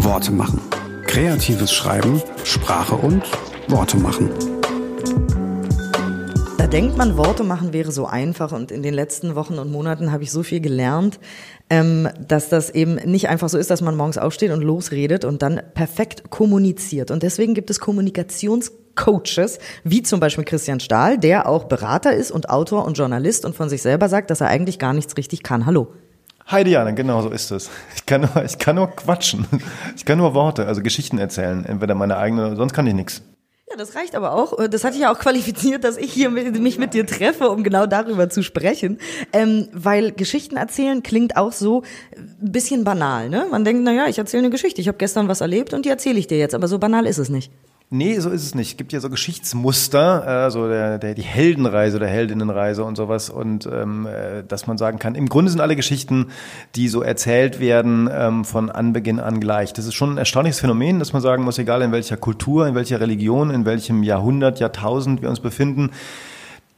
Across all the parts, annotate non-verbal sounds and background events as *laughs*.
Worte machen. Kreatives Schreiben, Sprache und Worte machen. Da denkt man, Worte machen wäre so einfach und in den letzten Wochen und Monaten habe ich so viel gelernt, ähm, dass das eben nicht einfach so ist, dass man morgens aufsteht und losredet und dann perfekt kommuniziert. Und deswegen gibt es Kommunikationscoaches, wie zum Beispiel Christian Stahl, der auch Berater ist und Autor und Journalist und von sich selber sagt, dass er eigentlich gar nichts richtig kann. Hallo. Hi Diana, genau so ist es. Ich kann nur, ich kann nur quatschen. Ich kann nur Worte, also Geschichten erzählen. Entweder meine eigene, sonst kann ich nichts. Ja, das reicht aber auch. Das hatte ich ja auch qualifiziert, dass ich hier mit, mich mit dir treffe, um genau darüber zu sprechen. Ähm, weil Geschichten erzählen klingt auch so ein bisschen banal. Ne? Man denkt, na ja, ich erzähle eine Geschichte. Ich habe gestern was erlebt und die erzähle ich dir jetzt. Aber so banal ist es nicht. Nee, so ist es nicht. Es gibt ja so Geschichtsmuster, äh, so der, der, die Heldenreise der Heldinnenreise und sowas. Und ähm, äh, dass man sagen kann, im Grunde sind alle Geschichten, die so erzählt werden, ähm, von Anbeginn an gleich. Das ist schon ein erstaunliches Phänomen, dass man sagen muss, egal in welcher Kultur, in welcher Religion, in welchem Jahrhundert, Jahrtausend wir uns befinden,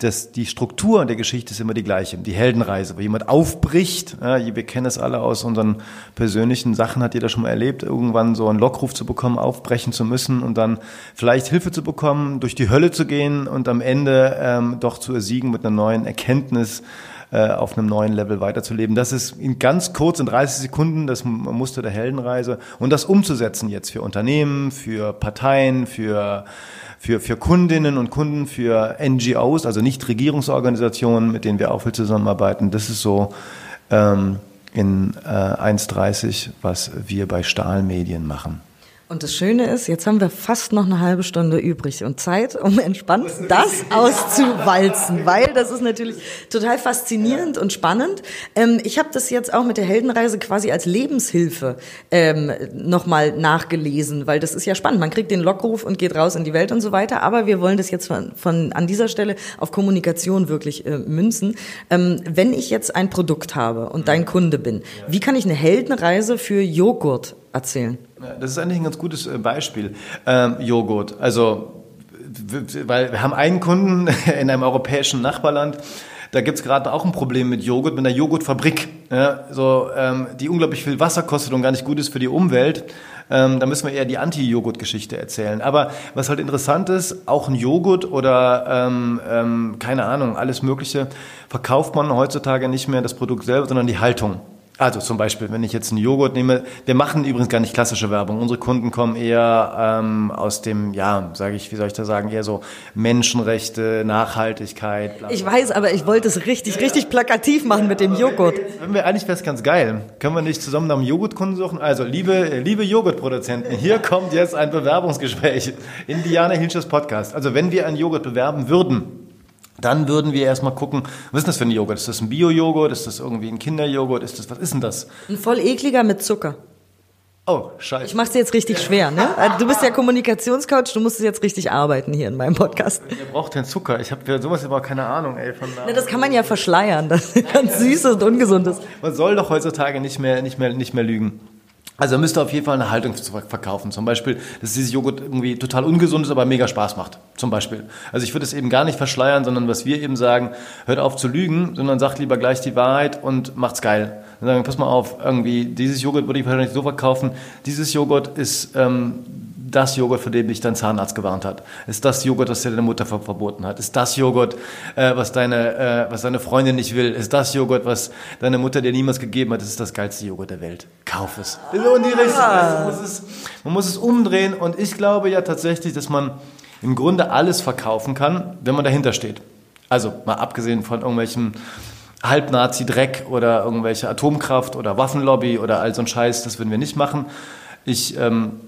das, die Struktur der Geschichte ist immer die gleiche, die Heldenreise, wo jemand aufbricht. Ja, wir kennen es alle aus unseren persönlichen Sachen, hat jeder schon mal erlebt, irgendwann so einen Lockruf zu bekommen, aufbrechen zu müssen und dann vielleicht Hilfe zu bekommen, durch die Hölle zu gehen und am Ende ähm, doch zu ersiegen mit einer neuen Erkenntnis äh, auf einem neuen Level weiterzuleben. Das ist in ganz kurz, in 30 Sekunden, das Muster der Heldenreise und das umzusetzen jetzt für Unternehmen, für Parteien, für für, für Kundinnen und Kunden, für NGOs, also Nichtregierungsorganisationen, mit denen wir auch viel zusammenarbeiten. Das ist so ähm, in äh, 1.30, was wir bei Stahlmedien machen. Und das Schöne ist, jetzt haben wir fast noch eine halbe Stunde übrig und Zeit, um entspannt das auszuwalzen, weil das ist natürlich total faszinierend und spannend. Ähm, ich habe das jetzt auch mit der Heldenreise quasi als Lebenshilfe ähm, nochmal nachgelesen, weil das ist ja spannend. Man kriegt den Lockruf und geht raus in die Welt und so weiter, aber wir wollen das jetzt von, von an dieser Stelle auf Kommunikation wirklich äh, münzen. Ähm, wenn ich jetzt ein Produkt habe und dein Kunde bin, wie kann ich eine Heldenreise für Joghurt erzählen? Das ist eigentlich ein ganz gutes äh, Beispiel. Ähm, Joghurt. Also, weil wir haben einen Kunden *laughs* in einem europäischen Nachbarland, da gibt's gerade auch ein Problem mit Joghurt, mit einer Joghurtfabrik, ja, so, ähm, die unglaublich viel Wasser kostet und gar nicht gut ist für die Umwelt. Ähm, da müssen wir eher die Anti-Joghurt-Geschichte erzählen. Aber was halt interessant ist, auch ein Joghurt oder ähm, ähm, keine Ahnung, alles Mögliche, verkauft man heutzutage nicht mehr das Produkt selber, sondern die Haltung. Also zum Beispiel, wenn ich jetzt einen Joghurt nehme, wir machen übrigens gar nicht klassische Werbung. Unsere Kunden kommen eher ähm, aus dem, ja, sage ich, wie soll ich da sagen, eher so Menschenrechte, Nachhaltigkeit. Bla bla. Ich weiß, aber ich wollte es richtig, ja, richtig plakativ machen mit dem Joghurt. Wenn wir, eigentlich wäre es ganz geil. Können wir nicht zusammen nach einem Joghurtkunden suchen? Also, liebe, liebe Joghurtproduzenten, hier kommt jetzt ein Bewerbungsgespräch in Diana Hilschers Podcast. Also, wenn wir einen Joghurt bewerben würden, dann würden wir erstmal gucken, was ist das für ein Joghurt? Ist das ein Bio-Joghurt? Ist das irgendwie ein Kinderjoghurt? Ist das, was ist denn das? Ein voll ekliger mit Zucker. Oh, scheiße. Ich mach's dir jetzt richtig schwer, ne? Du bist ja Kommunikationscoach, du musst jetzt richtig arbeiten hier in meinem Podcast. Wer braucht denn Zucker? Ich habe für sowas aber keine Ahnung, ey. Von Na, das kann man ja verschleiern, das *laughs* ganz süßes und ungesundes. Man soll doch heutzutage nicht mehr, nicht mehr, nicht mehr lügen. Also müsst ihr auf jeden Fall eine Haltung verkaufen. Zum Beispiel, dass dieses Joghurt irgendwie total ungesund ist, aber mega Spaß macht. Zum Beispiel. Also ich würde es eben gar nicht verschleiern, sondern was wir eben sagen, hört auf zu lügen, sondern sagt lieber gleich die Wahrheit und macht's geil. Dann sagen, pass mal auf, irgendwie, dieses Joghurt würde ich wahrscheinlich so verkaufen. Dieses Joghurt ist ähm, das Joghurt, vor dem dich dein Zahnarzt gewarnt hat? Ist das Joghurt, was dir deine Mutter verboten hat? Ist das Joghurt, äh, was, deine, äh, was deine Freundin nicht will? Ist das Joghurt, was deine Mutter dir niemals gegeben hat? Das ist das geilste Joghurt der Welt. Kauf es. So in die Richtung. Man muss, es, man muss es umdrehen und ich glaube ja tatsächlich, dass man im Grunde alles verkaufen kann, wenn man dahinter steht. Also mal abgesehen von irgendwelchen Halbnazi-Dreck oder irgendwelche Atomkraft oder Waffenlobby oder all so ein Scheiß, das würden wir nicht machen. Ich ähm,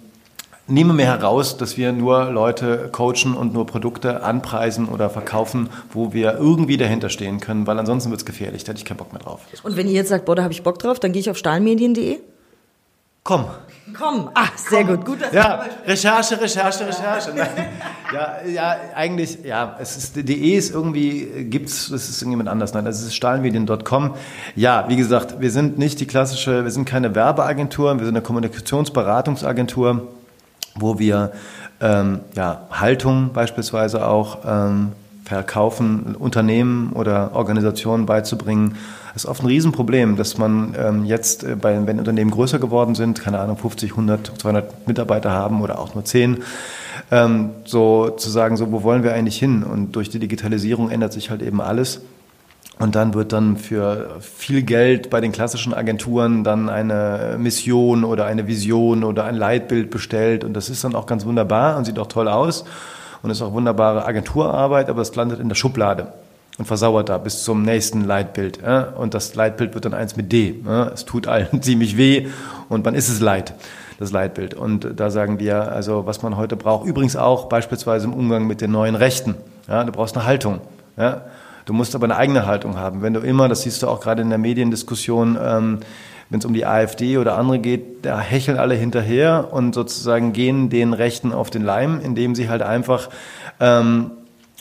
nehme mir heraus, dass wir nur Leute coachen und nur Produkte anpreisen oder verkaufen, wo wir irgendwie dahinter stehen können, weil ansonsten wird es gefährlich, da hätte ich keinen Bock mehr drauf. Und wenn ihr jetzt sagt, boah, da habe ich Bock drauf, dann gehe ich auf stahlmedien.de? Komm. Komm. Ah, sehr Komm. gut. gut ja, Recherche, Recherche, Recherche. ja, ja, eigentlich, ja, es ist, DE ist irgendwie, gibt's, das ist irgendjemand anders. Nein, das ist stahlmedien.com. Ja, wie gesagt, wir sind nicht die klassische, wir sind keine Werbeagentur, wir sind eine Kommunikationsberatungsagentur wo wir ähm, ja, Haltung beispielsweise auch ähm, Verkaufen Unternehmen oder Organisationen beizubringen, ist oft ein Riesenproblem, dass man ähm, jetzt, äh, bei, wenn Unternehmen größer geworden sind, keine Ahnung, 50, 100, 200 Mitarbeiter haben oder auch nur 10, ähm, so zu sagen, so, wo wollen wir eigentlich hin? Und durch die Digitalisierung ändert sich halt eben alles. Und dann wird dann für viel Geld bei den klassischen Agenturen dann eine Mission oder eine Vision oder ein Leitbild bestellt. Und das ist dann auch ganz wunderbar und sieht auch toll aus und ist auch wunderbare Agenturarbeit, aber es landet in der Schublade und versauert da bis zum nächsten Leitbild. Und das Leitbild wird dann eins mit D. Es tut allen *laughs* ziemlich weh und wann ist es Leid? Das Leitbild. Und da sagen wir, also was man heute braucht, übrigens auch beispielsweise im Umgang mit den neuen Rechten. Ja, du brauchst eine Haltung. Ja, Du musst aber eine eigene Haltung haben. Wenn du immer, das siehst du auch gerade in der Mediendiskussion, ähm, wenn es um die AfD oder andere geht, da hecheln alle hinterher und sozusagen gehen den Rechten auf den Leim, indem sie halt einfach ähm,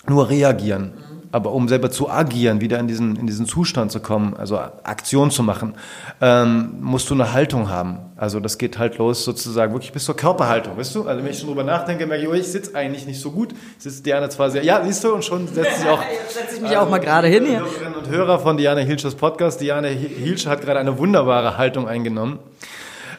nur reagieren. Aber um selber zu agieren, wieder in diesen, in diesen Zustand zu kommen, also Aktion zu machen, ähm, musst du eine Haltung haben. Also das geht halt los sozusagen wirklich bis zur Körperhaltung, weißt du? Also wenn ich schon drüber nachdenke, merke ich, oh, ich sitze eigentlich nicht so gut. Sitzt Diana zwar sehr, ja, siehst du, und schon setzt sich auch... *laughs* Jetzt setze ich mich also, auch mal gerade hin hier. Hörerinnen und Hörer von Diana Hilschers Podcast. Diana Hilscher hat gerade eine wunderbare Haltung eingenommen.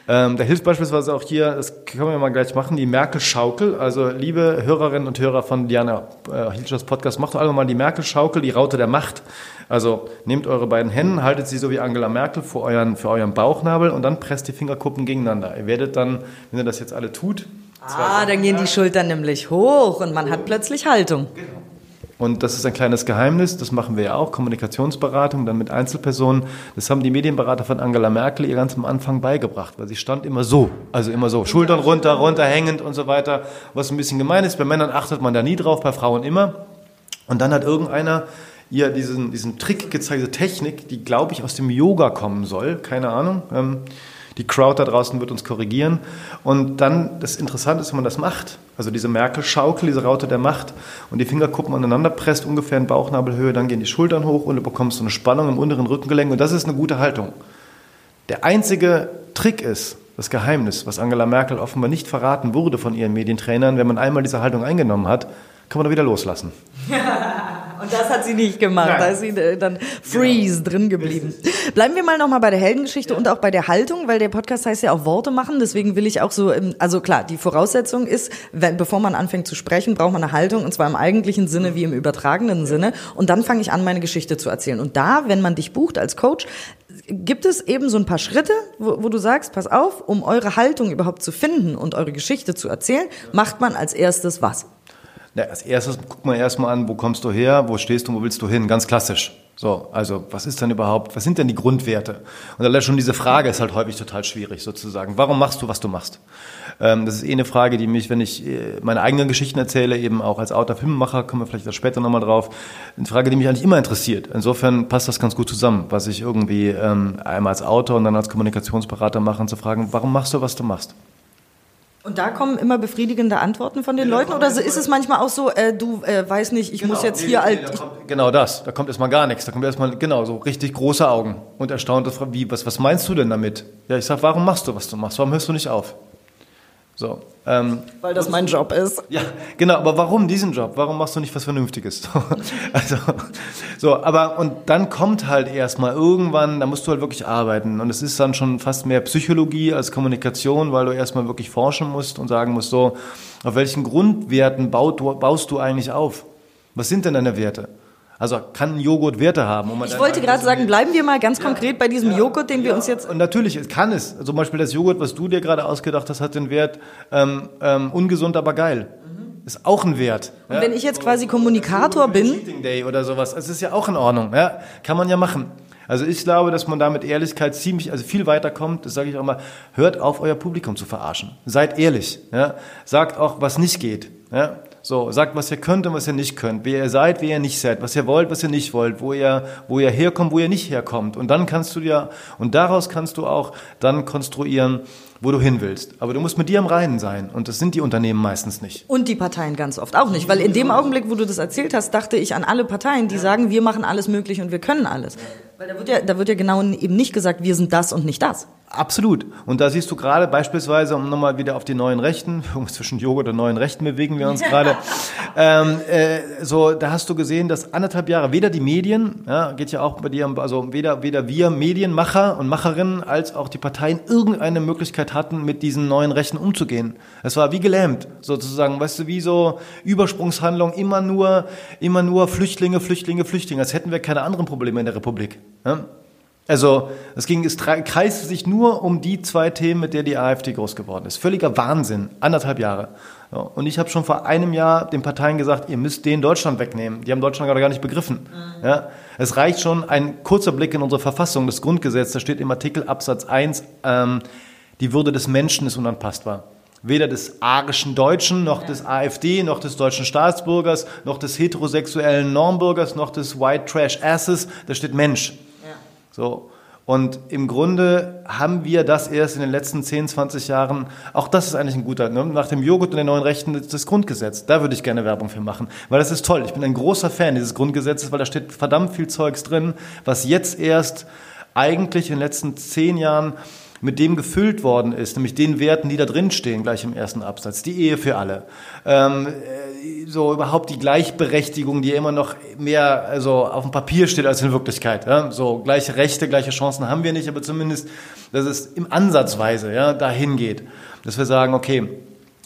Ähm, da hilft beispielsweise auch hier, das können wir mal gleich machen, die Merkel-Schaukel. Also liebe Hörerinnen und Hörer von Diana äh, Hilschers Podcast, macht doch einfach mal die Merkel-Schaukel, die Raute der Macht. Also nehmt eure beiden Hände, haltet sie so wie Angela Merkel vor euren, für euren Bauchnabel und dann presst die Fingerkuppen gegeneinander. Ihr werdet dann, wenn ihr das jetzt alle tut, Ah, dann gehen die Schultern nämlich hoch und man hat plötzlich Haltung. Genau. Und das ist ein kleines Geheimnis, das machen wir ja auch, Kommunikationsberatung, dann mit Einzelpersonen. Das haben die Medienberater von Angela Merkel ihr ganz am Anfang beigebracht, weil sie stand immer so, also immer so, Schultern runter, runterhängend und so weiter, was ein bisschen gemein ist. Bei Männern achtet man da nie drauf, bei Frauen immer. Und dann hat irgendeiner ihr diesen, diesen Trick gezeigt, diese Technik, die, glaube ich, aus dem Yoga kommen soll, keine Ahnung. Ähm, die Crowd da draußen wird uns korrigieren. Und dann, das Interessante ist, wenn man das macht, also diese Merkel-Schaukel, diese Raute der Macht und die Fingerkuppen aneinander presst, ungefähr in Bauchnabelhöhe, dann gehen die Schultern hoch und du bekommst so eine Spannung im unteren Rückengelenk und das ist eine gute Haltung. Der einzige Trick ist, das Geheimnis, was Angela Merkel offenbar nicht verraten wurde von ihren Medientrainern, wenn man einmal diese Haltung eingenommen hat, kann man da wieder loslassen. *laughs* Und das hat sie nicht gemacht. Nein. Da ist sie äh, dann freeze genau. drin geblieben. Bleiben wir mal nochmal bei der Heldengeschichte ja. und auch bei der Haltung, weil der Podcast heißt ja auch Worte machen. Deswegen will ich auch so, also klar, die Voraussetzung ist, wenn, bevor man anfängt zu sprechen, braucht man eine Haltung und zwar im eigentlichen Sinne wie im übertragenen Sinne. Und dann fange ich an, meine Geschichte zu erzählen. Und da, wenn man dich bucht als Coach, gibt es eben so ein paar Schritte, wo, wo du sagst, pass auf, um eure Haltung überhaupt zu finden und eure Geschichte zu erzählen, macht man als erstes was? Na, als erstes guck mal erstmal an, wo kommst du her, wo stehst du, wo willst du hin, ganz klassisch. So, also was ist denn überhaupt, was sind denn die Grundwerte? Und allein schon diese Frage ist halt häufig total schwierig sozusagen. Warum machst du, was du machst? Ähm, das ist eh eine Frage, die mich, wenn ich äh, meine eigenen Geschichten erzähle, eben auch als Autor, Filmemacher, kommen wir vielleicht auch später nochmal drauf, eine Frage, die mich eigentlich immer interessiert. Insofern passt das ganz gut zusammen, was ich irgendwie ähm, einmal als Autor und dann als Kommunikationsberater mache, und zu fragen, warum machst du, was du machst? Und da kommen immer befriedigende Antworten von den ja, Leuten oder ist es manchmal auch so, äh, du äh, weiß nicht, ich genau, muss jetzt nee, hier nee, alt. Kommt, genau das, da kommt erstmal gar nichts. Da kommt erstmal, genau, so richtig große Augen und erstaunt, wie, was, was meinst du denn damit? Ja, ich sag, warum machst du, was du machst? Warum hörst du nicht auf? So, ähm, Weil das mein Job ist. Ja, genau, aber warum diesen Job? Warum machst du nicht was Vernünftiges? *laughs* also, so, aber und dann kommt halt erstmal irgendwann, da musst du halt wirklich arbeiten. Und es ist dann schon fast mehr Psychologie als Kommunikation, weil du erstmal wirklich forschen musst und sagen musst, so, auf welchen Grundwerten baut, baust du eigentlich auf? Was sind denn deine Werte? Also kann ein Joghurt Werte haben? ich wollte gerade sagen, bleiben wir mal ganz ja, konkret bei diesem ja, Joghurt, den ja, wir uns jetzt... Und natürlich kann es. Zum Beispiel das Joghurt, was du dir gerade ausgedacht hast, hat den Wert ähm, ähm, ungesund, aber geil. Mhm. Ist auch ein Wert. Und wenn ich jetzt quasi Kommunikator bin... Cheating Day oder sowas, es ist ja auch in Ordnung. Ja? Kann man ja machen. Also ich glaube, dass man da mit Ehrlichkeit ziemlich, also viel weiterkommt. Das sage ich auch mal. Hört auf, euer Publikum zu verarschen. Seid ehrlich. Ja? Sagt auch, was nicht geht. Ja? So, sagt, was ihr könnt und was ihr nicht könnt, wer ihr seid, wer ihr nicht seid, was ihr wollt, was ihr nicht wollt, wo ihr, wo ihr herkommt, wo ihr nicht herkommt. Und dann kannst du dir, und daraus kannst du auch dann konstruieren, wo du hin willst. Aber du musst mit dir im Reinen sein. Und das sind die Unternehmen meistens nicht. Und die Parteien ganz oft auch nicht. Weil in dem Augenblick, wo du das erzählt hast, dachte ich an alle Parteien, die sagen, wir machen alles möglich und wir können alles. Weil da wird ja, da wird ja genau eben nicht gesagt, wir sind das und nicht das. Absolut. Und da siehst du gerade beispielsweise, um nochmal wieder auf die neuen Rechten, *laughs* zwischen Joghurt und neuen Rechten bewegen wir uns *laughs* gerade, ähm, äh, so, da hast du gesehen, dass anderthalb Jahre weder die Medien, ja, geht ja auch bei dir, also weder, weder wir Medienmacher und Macherinnen als auch die Parteien irgendeine Möglichkeit hatten, mit diesen neuen Rechten umzugehen. Es war wie gelähmt, sozusagen, weißt du, wie so Übersprungshandlung, immer nur, immer nur Flüchtlinge, Flüchtlinge, Flüchtlinge, als hätten wir keine anderen Probleme in der Republik. Ja? Also es ging, es kreiste sich nur um die zwei Themen, mit der die AfD groß geworden ist. Völliger Wahnsinn, anderthalb Jahre. Und ich habe schon vor einem Jahr den Parteien gesagt, ihr müsst den Deutschland wegnehmen. Die haben Deutschland gerade gar nicht begriffen. Mhm. Ja, es reicht schon ein kurzer Blick in unsere Verfassung, das Grundgesetz, da steht im Artikel Absatz 1, ähm, die Würde des Menschen ist unantastbar weder des arischen Deutschen, noch des AfD, noch des deutschen Staatsbürgers, noch des heterosexuellen Normbürgers, noch des White Trash Asses. Da steht Mensch. So. Und im Grunde haben wir das erst in den letzten 10, 20 Jahren, auch das ist eigentlich ein guter, ne? nach dem Joghurt und den neuen Rechten das Grundgesetz. Da würde ich gerne Werbung für machen, weil das ist toll. Ich bin ein großer Fan dieses Grundgesetzes, weil da steht verdammt viel Zeugs drin, was jetzt erst eigentlich in den letzten 10 Jahren mit dem gefüllt worden ist, nämlich den Werten, die da drin stehen, gleich im ersten Absatz. Die Ehe für alle. Ähm, äh, so überhaupt die Gleichberechtigung, die immer noch mehr also auf dem Papier steht als in Wirklichkeit. Ja? So gleiche Rechte, gleiche Chancen haben wir nicht, aber zumindest, dass es im Ansatzweise ja, dahin geht. Dass wir sagen, okay,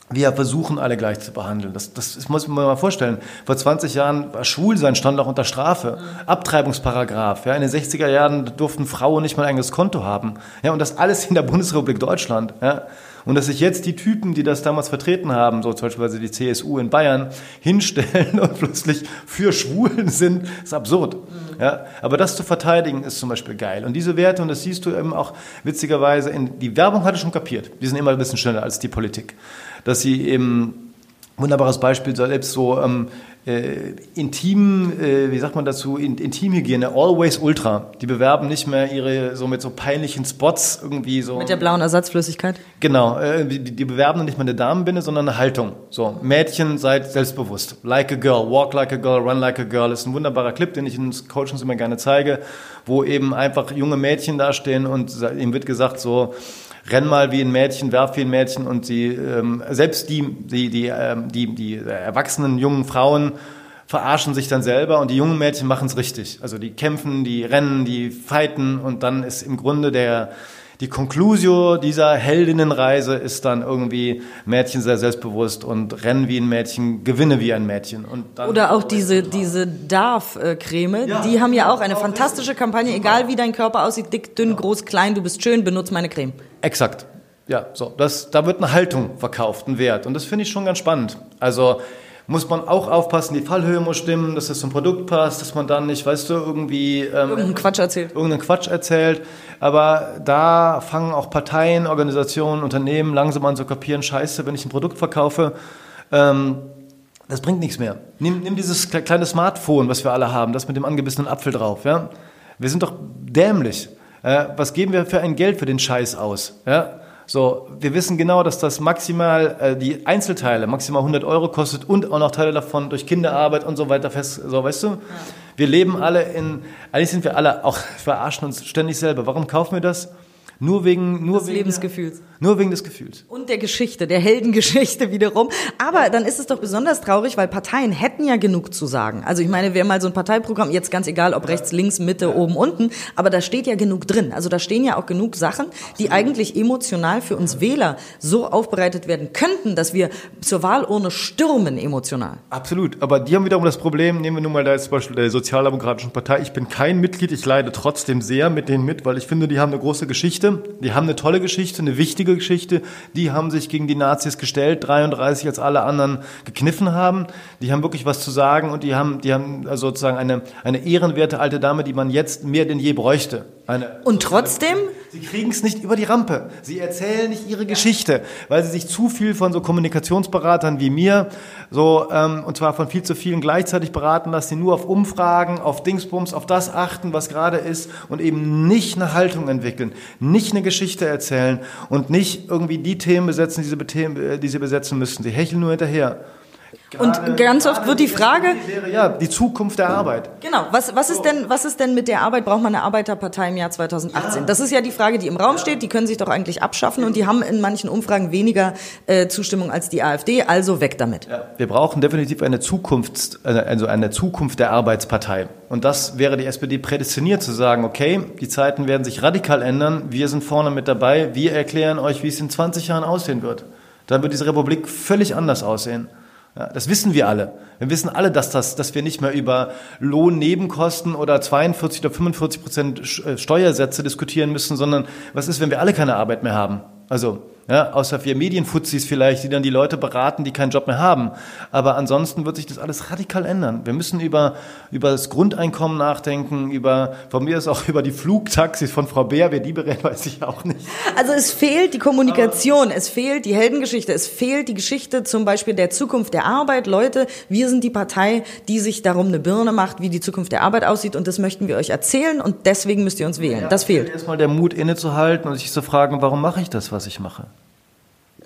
wir versuchen alle gleich zu behandeln. Das, das, das muss man mal vorstellen. Vor 20 Jahren war Schwulsein stand auch unter Strafe. Abtreibungsparagraf. Ja, in den 60er Jahren durften Frauen nicht mal ein eigenes Konto haben. Ja, und das alles in der Bundesrepublik Deutschland. Ja. Und dass sich jetzt die Typen, die das damals vertreten haben, so zum Beispiel die CSU in Bayern, hinstellen *laughs* und plötzlich für Schwulen sind, ist absurd. Mhm. Ja, aber das zu verteidigen ist zum Beispiel geil. Und diese Werte, und das siehst du eben auch witzigerweise, in, die Werbung hatte schon kapiert. Die sind immer ein bisschen schneller als die Politik dass sie eben wunderbares Beispiel selbst so ähm, äh, intim, äh, wie sagt man dazu, in, Intimhygiene, Always Ultra. Die bewerben nicht mehr ihre so mit so peinlichen Spots irgendwie so. Mit der blauen Ersatzflüssigkeit? Genau, äh, die, die bewerben nicht mehr eine Damenbinde, sondern eine Haltung. So, Mädchen, seid selbstbewusst. Like a girl, walk like a girl, run like a girl. Das ist ein wunderbarer Clip, den ich in Coachings immer gerne zeige, wo eben einfach junge Mädchen dastehen und ihm wird gesagt so, renn mal wie ein Mädchen, werf wie ein Mädchen und sie, ähm, selbst die, die, die, ähm, die, die erwachsenen jungen Frauen verarschen sich dann selber und die jungen Mädchen machen es richtig. Also die kämpfen, die rennen, die fighten und dann ist im Grunde der, die Conclusio dieser Heldinnenreise ist dann irgendwie Mädchen sehr selbstbewusst und rennen wie ein Mädchen, gewinne wie ein Mädchen. Und dann Oder auch diese, diese Darf-Creme, ja, die haben ja auch eine fantastische Kampagne, egal wie dein Körper aussieht, dick, dünn, ja. groß, klein, du bist schön, benutze meine Creme. Exakt. Ja, so. Das, da wird eine Haltung verkauft, ein Wert. Und das finde ich schon ganz spannend. Also, muss man auch aufpassen, die Fallhöhe muss stimmen, dass es zum Produkt passt, dass man dann nicht, weißt du, irgendwie ähm, irgendeinen Quatsch erzählt. Irgendeinen Quatsch erzählt. Aber da fangen auch Parteien, Organisationen, Unternehmen langsam an zu kapieren, scheiße, wenn ich ein Produkt verkaufe, ähm, das bringt nichts mehr. Nimm, nimm dieses kleine Smartphone, was wir alle haben, das mit dem angebissenen Apfel drauf. Ja? Wir sind doch dämlich. Äh, was geben wir für ein Geld für den Scheiß aus? Ja? So, wir wissen genau, dass das maximal äh, die Einzelteile maximal 100 Euro kostet und auch noch Teile davon durch Kinderarbeit und so weiter fest. So, weißt du? Ja. Wir leben alle in, eigentlich sind wir alle auch *laughs* verarschen uns ständig selber. Warum kaufen wir das? Nur wegen, nur des wegen Lebensgefühls. Nur wegen des Gefühls. Und der Geschichte, der Heldengeschichte wiederum. Aber dann ist es doch besonders traurig, weil Parteien hätten ja genug zu sagen. Also ich meine, wer mal so ein Parteiprogramm, jetzt ganz egal, ob rechts, links, Mitte, oben, unten, aber da steht ja genug drin. Also da stehen ja auch genug Sachen, die eigentlich emotional für uns Wähler so aufbereitet werden könnten, dass wir zur Wahlurne stürmen emotional. Absolut. Aber die haben wiederum das Problem, nehmen wir nun mal da zum Beispiel der Sozialdemokratischen Partei. Ich bin kein Mitglied, ich leide trotzdem sehr mit denen mit, weil ich finde, die haben eine große Geschichte Geschichte, die haben eine tolle Geschichte, eine wichtige Geschichte. Die haben sich gegen die Nazis gestellt, 33 als alle anderen gekniffen haben. Die haben wirklich was zu sagen und die haben, die haben also sozusagen eine, eine ehrenwerte alte Dame, die man jetzt mehr denn je bräuchte. Eine, und trotzdem? Sie kriegen es nicht über die Rampe. Sie erzählen nicht ihre Geschichte, weil sie sich zu viel von so Kommunikationsberatern wie mir, so ähm, und zwar von viel zu vielen gleichzeitig beraten lassen, die nur auf Umfragen, auf Dingsbums, auf das achten, was gerade ist und eben nicht eine Haltung entwickeln, nicht eine Geschichte erzählen und nicht irgendwie die Themen besetzen, die sie, die sie besetzen müssen. Sie hecheln nur hinterher. Und ganz oft wird die Frage, wäre ja die Zukunft der Arbeit. Genau. Was, was, ist denn, was ist denn mit der Arbeit? Braucht man eine Arbeiterpartei im Jahr 2018? Das ist ja die Frage, die im Raum steht. Die können sich doch eigentlich abschaffen und die haben in manchen Umfragen weniger äh, Zustimmung als die AfD. Also weg damit. Ja, wir brauchen definitiv eine Zukunft, also eine Zukunft der Arbeitspartei. Und das wäre die SPD prädestiniert zu sagen, okay, die Zeiten werden sich radikal ändern. Wir sind vorne mit dabei. Wir erklären euch, wie es in 20 Jahren aussehen wird. Dann wird diese Republik völlig anders aussehen. Ja, das wissen wir alle. Wir wissen alle, dass, das, dass wir nicht mehr über Lohnnebenkosten oder 42 oder 45 Prozent äh, Steuersätze diskutieren müssen, sondern was ist, wenn wir alle keine Arbeit mehr haben? Also ja, außer wir Medienfuzis vielleicht, die dann die Leute beraten, die keinen Job mehr haben. Aber ansonsten wird sich das alles radikal ändern. Wir müssen über, über das Grundeinkommen nachdenken, über, von mir ist auch über die Flugtaxis von Frau Bär, wer die berät, *laughs* weiß ich auch nicht. Also es fehlt die Kommunikation, es fehlt die Heldengeschichte, es fehlt die Geschichte zum Beispiel der Zukunft der Arbeit. Leute, wir sind die Partei, die sich darum eine Birne macht, wie die Zukunft der Arbeit aussieht und das möchten wir euch erzählen und deswegen müsst ihr uns wählen. Ja, das fehlt. Erstmal der Mut innezuhalten und sich zu fragen, warum mache ich das, was ich mache?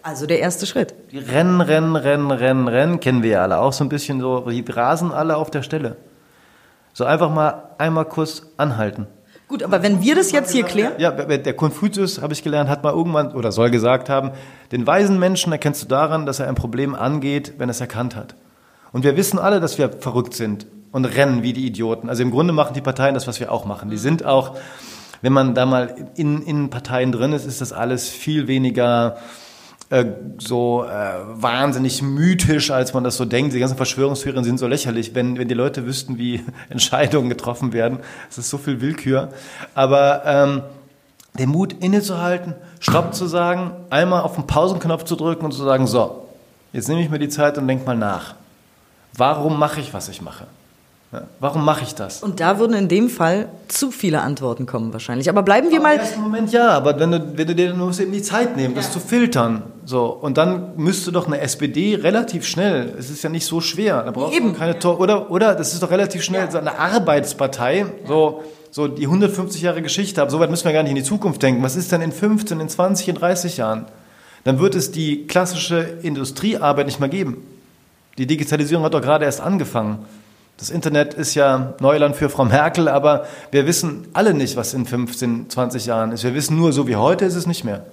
Also der erste Schritt. Die rennen, rennen, rennen, rennen, rennen, kennen wir ja alle. Auch so ein bisschen so, die rasen alle auf der Stelle. So einfach mal einmal kurz anhalten. Gut, aber wenn wir das jetzt hier klären. Ja, der Konfuzius, habe ich gelernt, hat mal irgendwann oder soll gesagt haben, den weisen Menschen erkennst du daran, dass er ein Problem angeht, wenn er es erkannt hat. Und wir wissen alle, dass wir verrückt sind und rennen wie die Idioten. Also im Grunde machen die Parteien das, was wir auch machen. Die sind auch, wenn man da mal in, in Parteien drin ist, ist das alles viel weniger äh, so äh, wahnsinnig mythisch, als man das so denkt. Die ganzen Verschwörungstheorien sind so lächerlich, wenn, wenn die Leute wüssten, wie *laughs* Entscheidungen getroffen werden. Es ist so viel Willkür. Aber ähm, den Mut innezuhalten, Stopp zu sagen, einmal auf den Pausenknopf zu drücken und zu sagen, so, jetzt nehme ich mir die Zeit und denk mal nach. Warum mache ich, was ich mache? Ja, warum mache ich das? Und da würden in dem Fall zu viele Antworten kommen wahrscheinlich. Aber bleiben wir mal. Im ersten Moment ja, aber wenn du, wenn du dir nur eben die Zeit nehmen, das ja. zu filtern, so und dann müsste doch eine SPD relativ schnell. Es ist ja nicht so schwer. Da brauchst eben. du keine Tor oder oder das ist doch relativ schnell ja. so eine Arbeitspartei. So so die 150 Jahre Geschichte haben. So weit müssen wir gar nicht in die Zukunft denken. Was ist denn in 15, in 20, in 30 Jahren? Dann wird es die klassische Industriearbeit nicht mehr geben. Die Digitalisierung hat doch gerade erst angefangen. Das Internet ist ja Neuland für Frau Merkel, aber wir wissen alle nicht, was in 15, 20 Jahren ist. Wir wissen nur, so wie heute ist es nicht mehr.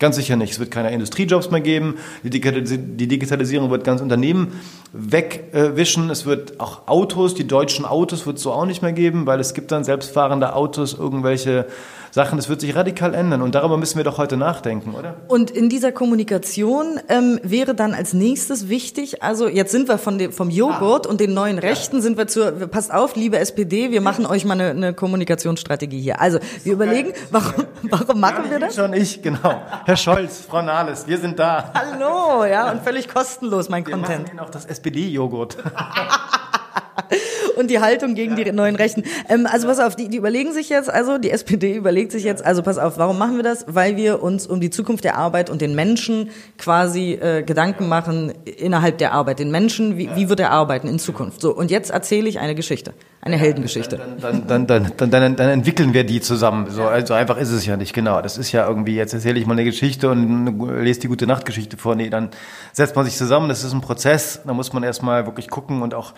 Ganz sicher nicht. Es wird keine Industriejobs mehr geben. Die Digitalisierung wird ganz Unternehmen wegwischen. Es wird auch Autos, die deutschen Autos wird es so auch nicht mehr geben, weil es gibt dann selbstfahrende Autos, irgendwelche Sachen, das wird sich radikal ändern. Und darüber müssen wir doch heute nachdenken, oder? Und in dieser Kommunikation ähm, wäre dann als nächstes wichtig, also jetzt sind wir von dem, vom Joghurt ah. und den neuen Rechten, ja. sind wir zur, passt auf, liebe SPD, wir machen euch mal eine, eine Kommunikationsstrategie hier. Also wir überlegen, warum, warum machen wir das? Schon ich, genau. Herr Scholz, Frau Nahles, wir sind da. Hallo, ja, und völlig kostenlos mein wir Content. Wir machen Ihnen auch das SPD-Joghurt. *laughs* *laughs* und die Haltung gegen die neuen Rechten. Ähm, also pass auf, die, die überlegen sich jetzt, also die SPD überlegt sich jetzt, also pass auf, warum machen wir das? Weil wir uns um die Zukunft der Arbeit und den Menschen quasi äh, Gedanken machen innerhalb der Arbeit. Den Menschen, wie, wie wird er arbeiten in Zukunft? So, und jetzt erzähle ich eine Geschichte, eine Heldengeschichte. Dann, dann, dann, dann, dann, dann entwickeln wir die zusammen. So also einfach ist es ja nicht, genau. Das ist ja irgendwie, jetzt erzähle ich mal eine Geschichte und lese die gute Nachtgeschichte vor. Nee, dann setzt man sich zusammen, das ist ein Prozess, da muss man erstmal wirklich gucken und auch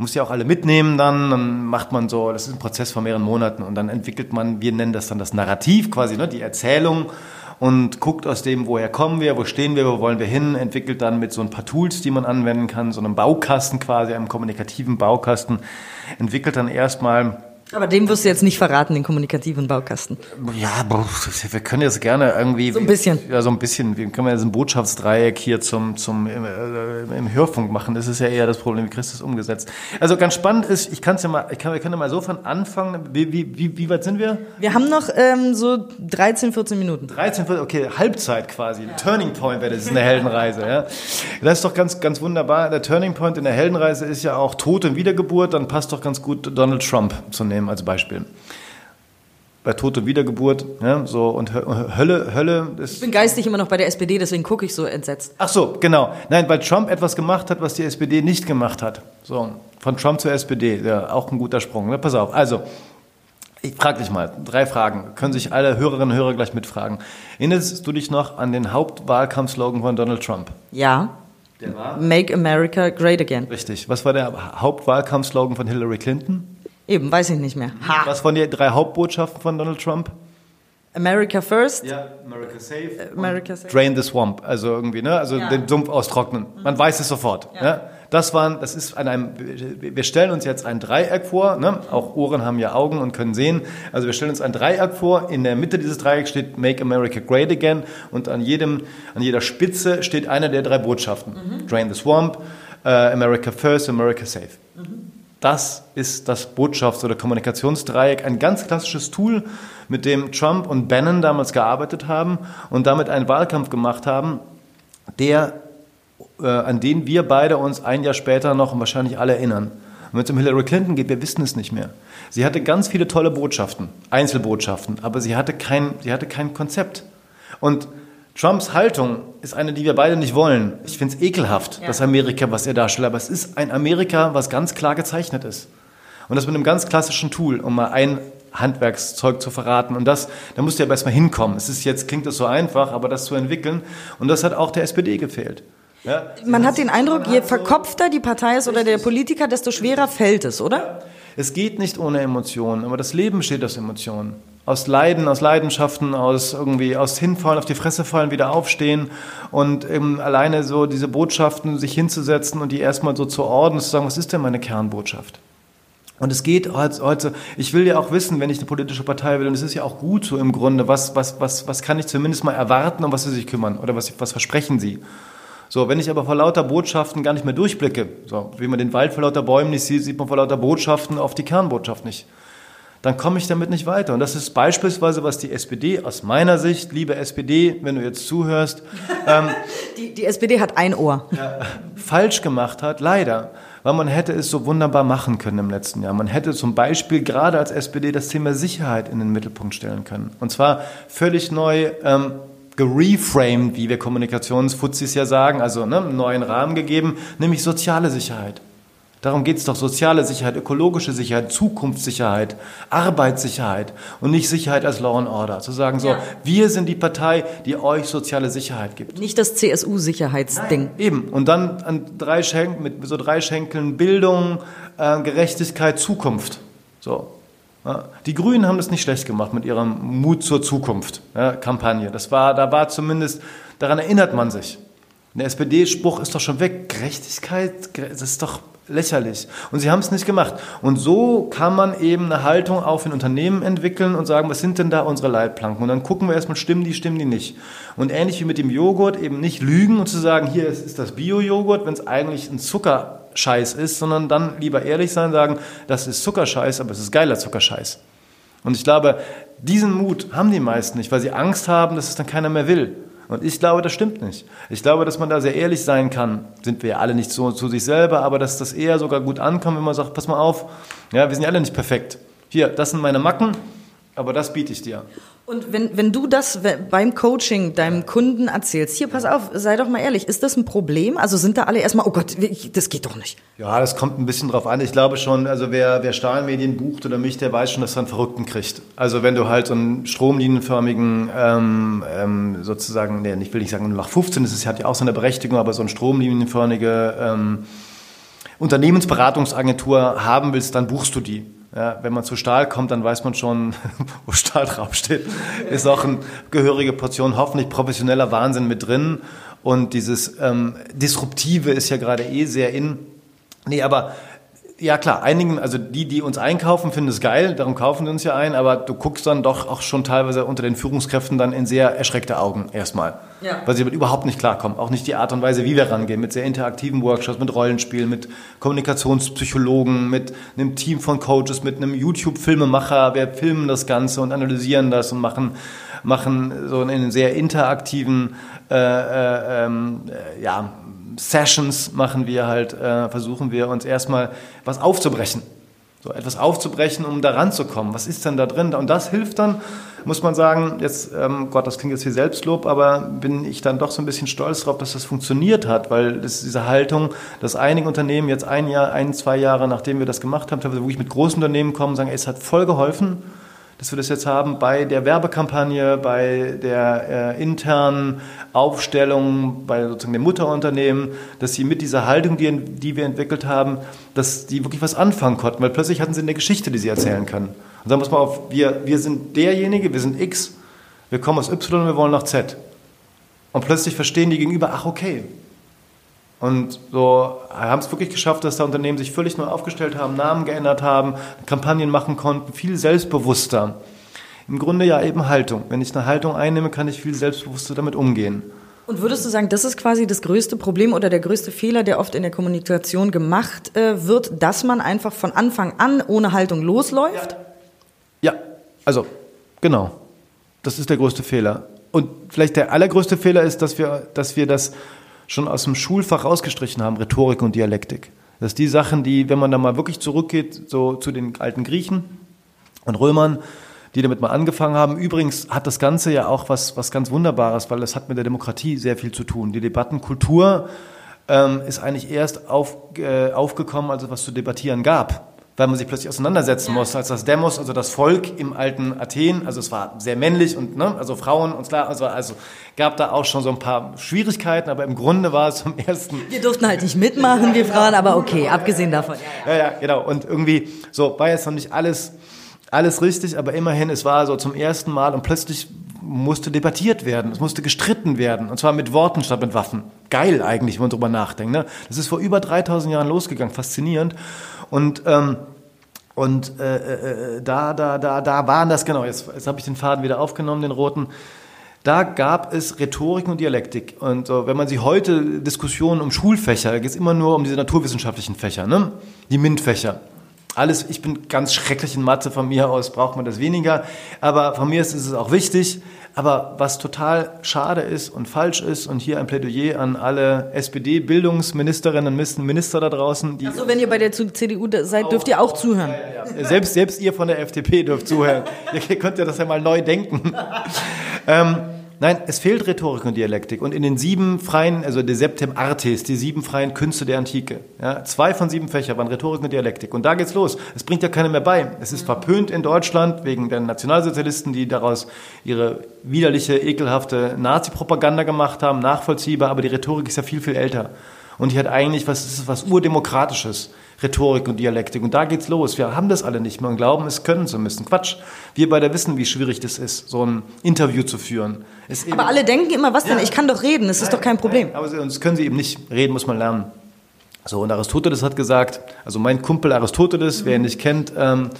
muss ja auch alle mitnehmen dann, dann macht man so, das ist ein Prozess von mehreren Monaten und dann entwickelt man, wir nennen das dann das Narrativ quasi, ne, die Erzählung und guckt aus dem, woher kommen wir, wo stehen wir, wo wollen wir hin, entwickelt dann mit so ein paar Tools, die man anwenden kann, so einem Baukasten quasi, einem kommunikativen Baukasten, entwickelt dann erstmal aber dem wirst du jetzt nicht verraten, den kommunikativen Baukasten. Ja, wir können jetzt gerne irgendwie. So ein bisschen. Ja, so ein bisschen. Wir können so ein Botschaftsdreieck hier zum, zum, im, äh, im Hörfunk machen. Das ist ja eher das Problem, wie kriegst du das umgesetzt? Also ganz spannend ist, ich kann es ja mal, ich kann, wir können ja mal so von anfangen. Wie, wie, wie, wie weit sind wir? Wir haben noch ähm, so 13, 14 Minuten. 13, 14, okay, Halbzeit quasi. Ja. Turning Point wäre das in der Heldenreise, ja. Das ist doch ganz, ganz wunderbar. Der Turning Point in der Heldenreise ist ja auch Tod und Wiedergeburt. Dann passt doch ganz gut Donald Trump zu nehmen nehmen als Beispiel. Bei Tod und Wiedergeburt, ja, so und Hölle, Hölle. Ist ich bin geistig immer noch bei der SPD, deswegen gucke ich so entsetzt. Ach so, genau. Nein, weil Trump etwas gemacht hat, was die SPD nicht gemacht hat. So, von Trump zur SPD, ja, auch ein guter Sprung. Ne? Pass auf. Also, ich frage dich mal, drei Fragen. Können sich alle Hörerinnen und Hörer gleich mitfragen. Erinnerst du dich noch an den Hauptwahlkampfslogan von Donald Trump? Ja. Der war? Make America Great Again. Richtig. Was war der Hauptwahlkampfslogan von Hillary Clinton? Eben, weiß ich nicht mehr. Ha. Was waren die drei Hauptbotschaften von Donald Trump? America first. Ja, America safe. America safe. Drain the swamp, also irgendwie, ne? Also ja. den Sumpf austrocknen. Man weiß es sofort. Ja. Ne? Das waren, das ist an einem, wir stellen uns jetzt ein Dreieck vor, ne? Auch Ohren haben ja Augen und können sehen. Also wir stellen uns ein Dreieck vor. In der Mitte dieses Dreiecks steht Make America Great Again und an jedem, an jeder Spitze steht eine der drei Botschaften. Mhm. Drain the swamp, uh, America first, America safe. Mhm. Das ist das Botschafts- oder Kommunikationsdreieck, ein ganz klassisches Tool, mit dem Trump und Bannon damals gearbeitet haben und damit einen Wahlkampf gemacht haben, der, äh, an den wir beide uns ein Jahr später noch und wahrscheinlich alle erinnern. Wenn es um Hillary Clinton geht, wir wissen es nicht mehr. Sie hatte ganz viele tolle Botschaften, Einzelbotschaften, aber sie hatte kein, sie hatte kein Konzept. Und Trumps Haltung ist eine, die wir beide nicht wollen. Ich finde es ekelhaft, ja. das Amerika, was er darstellt, aber es ist ein Amerika, was ganz klar gezeichnet ist. Und das mit einem ganz klassischen Tool, um mal ein Handwerkszeug zu verraten. Und das, da musst du ja erstmal hinkommen. Es ist jetzt, klingt das so einfach, aber das zu entwickeln. Und das hat auch der SPD gefehlt. Ja, Man hat den Eindruck, je verkopfter die Partei ist oder der Politiker, desto schwerer fällt es, oder? Es geht nicht ohne Emotionen, aber das Leben besteht aus Emotionen aus Leiden, aus Leidenschaften, aus irgendwie aus Hinfallen, auf die Fresse fallen, wieder aufstehen und eben alleine so diese Botschaften sich hinzusetzen und die erstmal so zu ordnen, zu sagen, was ist denn meine Kernbotschaft? Und es geht heute, ich will ja auch wissen, wenn ich eine politische Partei will, und es ist ja auch gut so im Grunde, was, was, was, was kann ich zumindest mal erwarten, um was sie sich kümmern oder was, was versprechen sie? So, wenn ich aber vor lauter Botschaften gar nicht mehr durchblicke, so, wie man den Wald vor lauter Bäumen nicht sieht, sieht man vor lauter Botschaften auf die Kernbotschaft nicht dann komme ich damit nicht weiter. Und das ist beispielsweise, was die SPD aus meiner Sicht, liebe SPD, wenn du jetzt zuhörst, *laughs* ähm, die, die SPD hat ein Ohr. Ja, falsch gemacht hat, leider. Weil man hätte es so wunderbar machen können im letzten Jahr. Man hätte zum Beispiel gerade als SPD das Thema Sicherheit in den Mittelpunkt stellen können. Und zwar völlig neu ähm, gereframed, wie wir Kommunikationsfuzis ja sagen, also ne, einen neuen Rahmen gegeben, nämlich soziale Sicherheit. Darum geht es doch, soziale Sicherheit, ökologische Sicherheit, Zukunftssicherheit, Arbeitssicherheit und nicht Sicherheit als Law and Order. Zu sagen, so, ja. wir sind die Partei, die euch soziale Sicherheit gibt. Nicht das CSU-Sicherheitsding. Eben. Und dann an drei Schenken, mit so drei Schenkeln Bildung, äh, Gerechtigkeit, Zukunft. So. Ja. Die Grünen haben das nicht schlecht gemacht mit ihrem Mut zur Zukunft ja, Kampagne. Das war, da war zumindest, daran erinnert man sich. Der SPD-Spruch ist doch schon weg. Gerechtigkeit, das ist doch lächerlich. Und sie haben es nicht gemacht. Und so kann man eben eine Haltung auf in Unternehmen entwickeln und sagen, was sind denn da unsere Leitplanken? Und dann gucken wir erstmal, stimmen die, stimmen die nicht. Und ähnlich wie mit dem Joghurt eben nicht lügen und zu sagen, hier ist das Bio-Joghurt, wenn es eigentlich ein Zuckerscheiß ist, sondern dann lieber ehrlich sein, sagen, das ist Zuckerscheiß, aber es ist geiler Zuckerscheiß. Und ich glaube, diesen Mut haben die meisten nicht, weil sie Angst haben, dass es dann keiner mehr will. Und ich glaube, das stimmt nicht. Ich glaube, dass man da sehr ehrlich sein kann. Sind wir ja alle nicht so zu sich selber, aber dass das eher sogar gut ankommt, wenn man sagt, pass mal auf, ja, wir sind ja alle nicht perfekt. Hier, das sind meine Macken, aber das biete ich dir. Und wenn, wenn du das beim Coaching deinem Kunden erzählst, hier, pass auf, sei doch mal ehrlich, ist das ein Problem? Also sind da alle erstmal, oh Gott, das geht doch nicht. Ja, das kommt ein bisschen drauf an. Ich glaube schon, also wer, wer Stahlmedien bucht oder mich, der weiß schon, dass er einen Verrückten kriegt. Also wenn du halt so einen stromlinienförmigen, ähm, ähm, sozusagen, nee, ich will nicht sagen nach 15, das ist, hat ja auch so eine Berechtigung, aber so eine stromlinienförmige ähm, Unternehmensberatungsagentur haben willst, dann buchst du die. Ja, wenn man zu Stahl kommt, dann weiß man schon, *laughs* wo Stahl draufsteht. Ist auch eine gehörige Portion hoffentlich professioneller Wahnsinn mit drin. Und dieses ähm, Disruptive ist ja gerade eh sehr in. Nee, aber ja klar, einigen, also die, die uns einkaufen, finden es geil, darum kaufen sie uns ja ein, aber du guckst dann doch auch schon teilweise unter den Führungskräften dann in sehr erschreckte Augen erstmal. Ja. Weil sie damit überhaupt nicht klarkommen. Auch nicht die Art und Weise, wie wir rangehen, mit sehr interaktiven Workshops, mit Rollenspielen, mit Kommunikationspsychologen, mit einem Team von Coaches, mit einem YouTube-Filmemacher. Wir filmen das Ganze und analysieren das und machen, machen so einen sehr interaktiven, äh, äh, ähm, äh, ja, Sessions machen wir halt, äh, versuchen wir uns erstmal was aufzubrechen. So etwas aufzubrechen, um da ranzukommen. Was ist denn da drin? Und das hilft dann, muss man sagen, jetzt, ähm, Gott, das klingt jetzt wie Selbstlob, aber bin ich dann doch so ein bisschen stolz darauf, dass das funktioniert hat, weil das diese Haltung, dass einige Unternehmen jetzt ein Jahr, ein, zwei Jahre, nachdem wir das gemacht haben, wo ich mit großen Unternehmen kommen, sagen, ey, es hat voll geholfen dass wir das jetzt haben bei der Werbekampagne, bei der äh, internen Aufstellung, bei sozusagen dem Mutterunternehmen, dass sie mit dieser Haltung, die, die wir entwickelt haben, dass die wirklich was anfangen konnten, weil plötzlich hatten sie eine Geschichte, die sie erzählen können. Und sagen muss man auf, wir, wir sind derjenige, wir sind X, wir kommen aus Y und wir wollen nach Z. Und plötzlich verstehen die gegenüber, ach okay, und so haben es wirklich geschafft, dass da Unternehmen sich völlig neu aufgestellt haben, Namen geändert haben, Kampagnen machen konnten, viel selbstbewusster. Im Grunde ja eben Haltung. Wenn ich eine Haltung einnehme, kann ich viel selbstbewusster damit umgehen. Und würdest du sagen, das ist quasi das größte Problem oder der größte Fehler, der oft in der Kommunikation gemacht äh, wird, dass man einfach von Anfang an ohne Haltung losläuft? Ja. ja, also genau. Das ist der größte Fehler. Und vielleicht der allergrößte Fehler ist, dass wir, dass wir das schon aus dem Schulfach rausgestrichen haben, Rhetorik und Dialektik. Das sind die Sachen, die, wenn man da mal wirklich zurückgeht, so zu den alten Griechen und Römern, die damit mal angefangen haben. Übrigens hat das Ganze ja auch was, was ganz Wunderbares, weil es hat mit der Demokratie sehr viel zu tun. Die Debattenkultur ähm, ist eigentlich erst auf, äh, aufgekommen, als es was zu debattieren gab weil man sich plötzlich auseinandersetzen muss, als das Demos, also das Volk im alten Athen, also es war sehr männlich und ne, also Frauen und klar, also, also gab da auch schon so ein paar Schwierigkeiten, aber im Grunde war es zum ersten. Wir durften halt nicht mitmachen, wir Frauen, aber okay, abgesehen davon. Ja, ja, genau. Und irgendwie so war jetzt noch nicht alles alles richtig, aber immerhin, es war so zum ersten Mal und plötzlich musste debattiert werden, es musste gestritten werden, und zwar mit Worten statt mit Waffen. Geil eigentlich, wenn man drüber nachdenkt. Ne? Das ist vor über 3000 Jahren losgegangen, faszinierend. Und, ähm, und äh, äh, äh, da, da, da, da waren das, genau, jetzt, jetzt habe ich den Faden wieder aufgenommen, den roten. Da gab es Rhetorik und Dialektik. Und so, wenn man sich heute Diskussionen um Schulfächer, da geht es immer nur um diese naturwissenschaftlichen Fächer, ne? die MINT-Fächer alles, ich bin ganz schrecklich in Mathe, von mir aus braucht man das weniger, aber von mir ist es auch wichtig. Aber was total schade ist und falsch ist, und hier ein Plädoyer an alle SPD-Bildungsministerinnen und Minister da draußen. Die also wenn ihr bei der CDU seid, dürft ihr auch zuhören. Ja, ja, ja. Selbst, selbst ihr von der FDP dürft zuhören. ihr könnt ja das ja mal neu denken. *laughs* ähm, Nein, es fehlt Rhetorik und Dialektik. Und in den sieben freien, also die Septem Artes, die sieben freien Künste der Antike, ja, zwei von sieben Fächern waren Rhetorik und Dialektik. Und da geht's los. Es bringt ja keiner mehr bei. Es ist verpönt in Deutschland wegen der Nationalsozialisten, die daraus ihre widerliche, ekelhafte Nazi-Propaganda gemacht haben, nachvollziehbar. Aber die Rhetorik ist ja viel, viel älter. Und die hat eigentlich was, ist was Urdemokratisches. Rhetorik und Dialektik. Und da geht's los. Wir haben das alle nicht mehr und glauben, es können zu müssen. Quatsch. Wir beide wissen, wie schwierig das ist, so ein Interview zu führen. aber alle denken immer, was denn? Ja. Ich kann doch reden, das ist doch kein Problem. aber das können sie eben nicht. Reden muss man lernen. So, und Aristoteles hat gesagt, also mein Kumpel Aristoteles, mhm. wer ihn nicht kennt, ähm,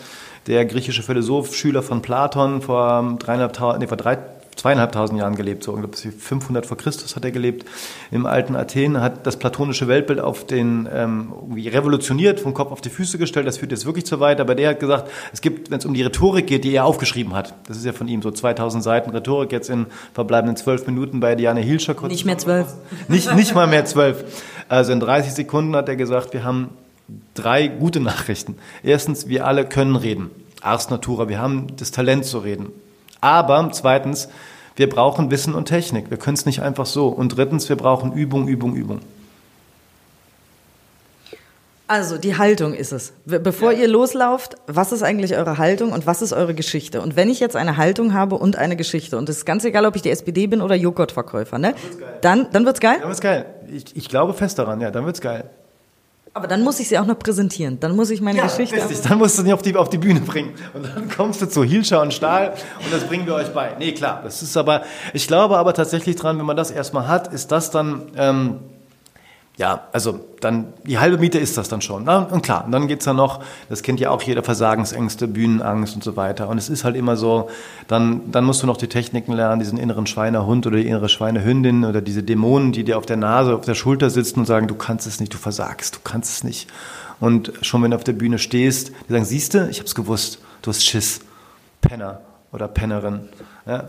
der griechische Philosoph, Schüler von Platon vor dreieinhalb, nee, vor drei, zweieinhalbtausend Jahren gelebt, so ungefähr 500 vor Christus hat er gelebt im alten Athen, hat das platonische Weltbild auf den ähm, irgendwie revolutioniert, vom Kopf auf die Füße gestellt. Das führt jetzt wirklich zu weit, aber der hat gesagt, es gibt, wenn es um die Rhetorik geht, die er aufgeschrieben hat, das ist ja von ihm so 2000 Seiten Rhetorik jetzt in verbleibenden zwölf Minuten bei Diane Hilscher. Nicht mehr zwölf. Nicht, nicht mal mehr zwölf. Also in 30 Sekunden hat er gesagt, wir haben drei gute Nachrichten. Erstens, wir alle können reden. Ars Natura, wir haben das Talent zu reden. Aber zweitens, wir brauchen Wissen und Technik. Wir können es nicht einfach so. Und drittens, wir brauchen Übung, Übung, Übung. Also die Haltung ist es. Bevor ja. ihr loslauft, was ist eigentlich eure Haltung und was ist eure Geschichte? Und wenn ich jetzt eine Haltung habe und eine Geschichte, und es ist ganz egal, ob ich die SPD bin oder Joghurtverkäufer, ne? Dann, dann wird's geil? Dann wird's geil. Ich, ich glaube fest daran, ja, dann wird's geil. Aber dann muss ich sie auch noch präsentieren. Dann muss ich meine ja, Geschichte. Richtig, dann musst du sie auf die, auf die Bühne bringen. Und dann kommst du zu Hilscher und Stahl und das bringen wir euch bei. Nee, klar. Das ist aber, ich glaube aber tatsächlich dran, wenn man das erstmal hat, ist das dann, ähm, ja, also dann die halbe Miete ist das dann schon. Ne? Und klar, dann geht's dann noch, das kennt ja auch jeder, Versagensängste, Bühnenangst und so weiter. Und es ist halt immer so, dann, dann musst du noch die Techniken lernen, diesen inneren Schweinehund oder die innere Schweinehündin oder diese Dämonen, die dir auf der Nase, auf der Schulter sitzen und sagen, du kannst es nicht, du versagst, du kannst es nicht. Und schon wenn du auf der Bühne stehst, die sagen, siehste, ich hab's gewusst, du hast Schiss, Penner oder Pennerin. Ja?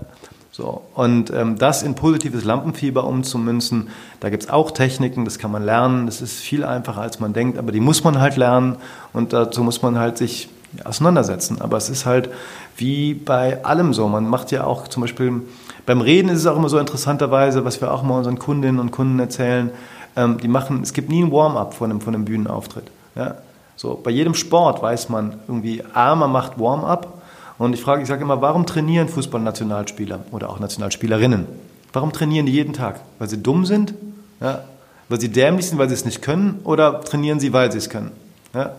So, und ähm, das in positives Lampenfieber umzumünzen, da gibt es auch Techniken, das kann man lernen, das ist viel einfacher, als man denkt, aber die muss man halt lernen und dazu muss man halt sich auseinandersetzen. Aber es ist halt wie bei allem so. Man macht ja auch zum Beispiel, beim Reden ist es auch immer so interessanterweise, was wir auch mal unseren Kundinnen und Kunden erzählen, ähm, die machen, es gibt nie ein Warm-up von einem, von einem Bühnenauftritt. Ja? So, bei jedem Sport weiß man irgendwie, A, man macht Warm-up Und ich frage, ich sage immer, warum trainieren Fußballnationalspieler oder auch Nationalspielerinnen? Warum trainieren die jeden Tag? Weil sie dumm sind? Ja? Weil sie dämlich sind, weil sie es nicht können? Oder trainieren sie, weil sie es können? Ja?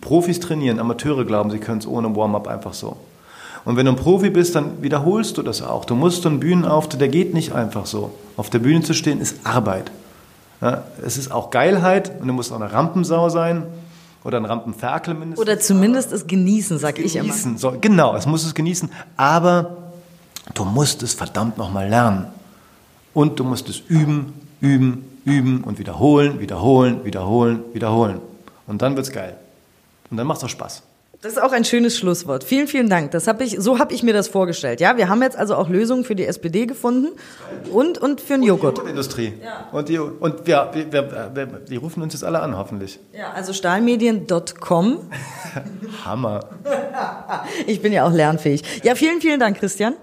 Profis trainieren, Amateure glauben, sie können es ohne Warm-up einfach so. Und wenn du ein Profi bist, dann wiederholst du das auch. Du musst einen Bühnenauftritt, der geht nicht einfach so. Auf der Bühne zu stehen ist Arbeit. Ja, es ist auch Geilheit und du musst auch eine Rampensau sein oder ein Rampenferkel mindestens. Oder zumindest es genießen, sag ich immer. So, genau, es muss es genießen. Aber du musst es verdammt nochmal lernen. Und du musst es üben, üben, üben und wiederholen, wiederholen, wiederholen, wiederholen. Und dann wird's geil. Und dann macht es auch Spaß. Das ist auch ein schönes Schlusswort. Vielen, vielen Dank. Das hab ich, so habe ich mir das vorgestellt. Ja, wir haben jetzt also auch Lösungen für die SPD gefunden und, und für den Joghurt. Und die Joghurtindustrie. Ja. Und, die, und wir, wir, wir, die rufen uns jetzt alle an, hoffentlich. Ja, also stahlmedien.com. *laughs* Hammer. *laughs* ich bin ja auch lernfähig. Ja, vielen, vielen Dank, Christian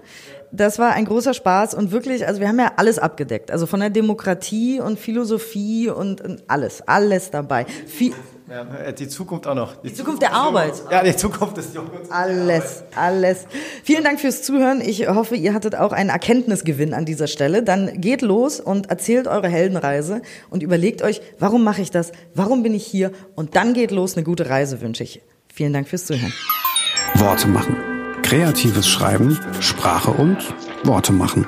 das war ein großer Spaß und wirklich, also wir haben ja alles abgedeckt. Also von der Demokratie und Philosophie und, und alles, alles dabei. Viel, ja, die Zukunft auch noch. Die, die Zukunft, der Arbeit. Ja, die Zukunft des Joghurts. Alles, alles. Vielen Dank fürs Zuhören. Ich hoffe, ihr hattet auch einen Erkenntnisgewinn an dieser Stelle. Dann geht los und erzählt eure Heldenreise und überlegt euch, warum mache ich das? Warum bin ich hier? Und dann geht los. Eine gute Reise wünsche ich. Vielen Dank fürs Zuhören. Worte machen. Kreatives Schreiben, Sprache und Worte machen.